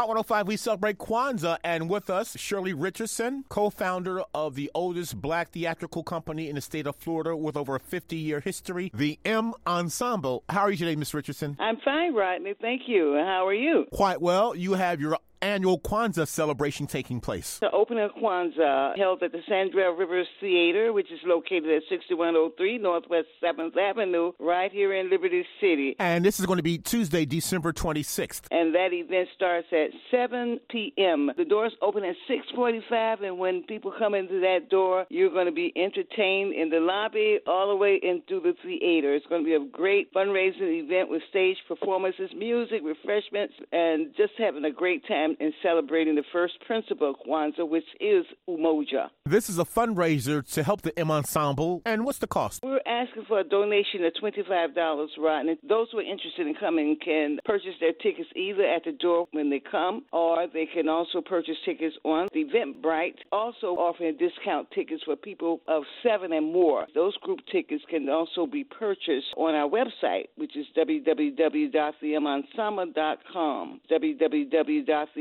Hot 105, we celebrate Kwanzaa, and with us, Shirley Richardson, co founder of the oldest black theatrical company in the state of Florida with over a 50 year history, the M Ensemble. How are you today, Miss Richardson? I'm fine, Rodney. Thank you. How are you? Quite well. You have your annual Kwanzaa celebration taking place. The opening of Kwanzaa held at the Sandrell Rivers Theater, which is located at 6103 Northwest 7th Avenue, right here in Liberty City. And this is going to be Tuesday, December 26th. And that event starts at 7 p.m. The doors open at 6:45, and when people come into that door, you're going to be entertained in the lobby all the way into the theater. It's going to be a great fundraising event with stage performances, music, refreshments, and just having a great time in celebrating the first principle of Kwanzaa, which is Umoja. This is a fundraiser to help the M Ensemble. And what's the cost? We're asking for a donation of $25, Rodney. Those who are interested in coming can purchase their tickets either at the door when they come, or they can also purchase tickets on the Eventbrite, also offering discount tickets for people of seven and more. Those group tickets can also be purchased on our website, which is www.themensemble.com. www.themensemble.com.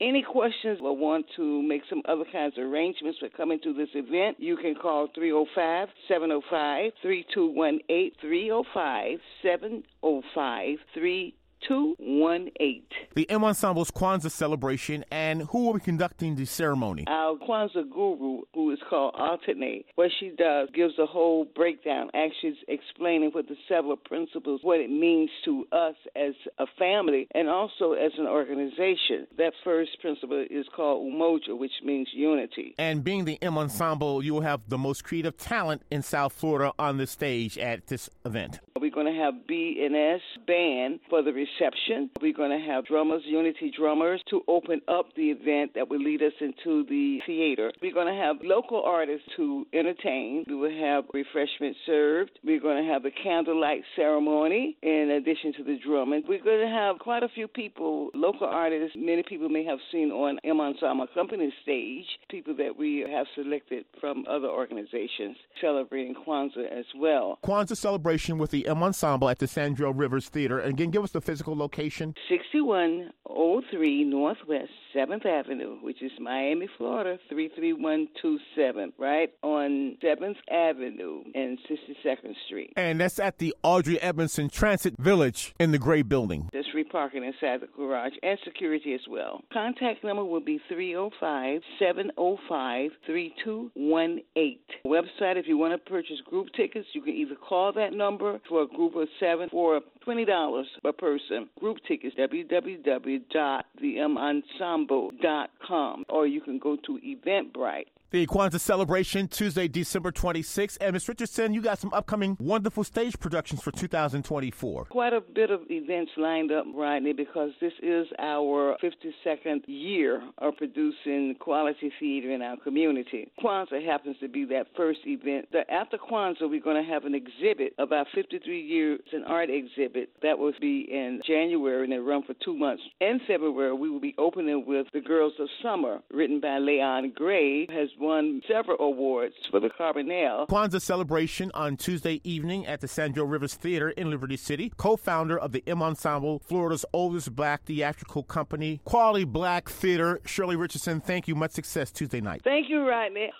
Any questions or want to make some other kinds of arrangements for coming to this event, you can call 305 705 3218 305 705 218. The M Ensemble's Kwanzaa celebration, and who will be conducting the ceremony? Our Kwanzaa guru, who is called Alternate, what she does gives a whole breakdown, actually explaining what the several principles, what it means to us as a family and also as an organization. That first principle is called Umoja, which means unity. And being the M Ensemble, you will have the most creative talent in South Florida on the stage at this event. We're going to have B&S band for the reception. We're going to have drummers, Unity drummers, to open up the event that will lead us into the theater. We're going to have local artists to entertain. We will have refreshments served. We're going to have a candlelight ceremony in addition to the drumming. We're going to have quite a few people, local artists, many people may have seen on M Company stage, people that we have selected from other organizations celebrating Kwanzaa as well. Kwanzaa celebration with the M Ensemble at the Sandrell Rivers Theater. And again, give us the physical location. 6103 Northwest 7th Avenue, which is Miami, Florida 33127, right on 7th Avenue and 62nd Street. And that's at the Audrey Edmondson Transit Village in the gray building. Free parking inside the garage and security as well. Contact number will be 305 705 3218. Website, if you want to purchase group tickets, you can either call that number for a group of seven for $20 per person. Group tickets, www.themensemble.com, or you can go to Eventbrite. The Kwanzaa celebration Tuesday, December 26th. And Ms. Richardson, you got some upcoming wonderful stage productions for 2024. Quite a bit of events lined up, Rodney, because this is our 52nd year of producing quality theater in our community. Kwanzaa happens to be that first event. After Kwanzaa, we're going to have an exhibit about 53 years, an art exhibit that will be in January and then run for two months. In February, we will be opening with The Girls of Summer, written by Layon Gray, has won several awards for the Carbonell. Kwanzaa celebration on Tuesday evening at the Sandrell Rivers Theater in Liberty City. Co-founder of the M Ensemble, Florida's oldest black theatrical company, Quality Black Theater. Shirley Richardson, thank you. Much success Tuesday night. Thank you, Rodney.